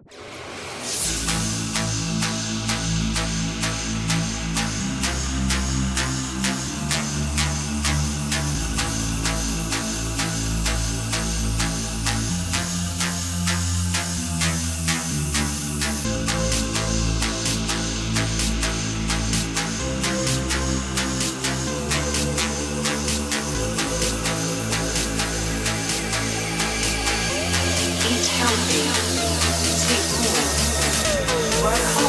Remember to smile, and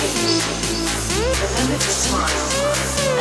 most importantly, in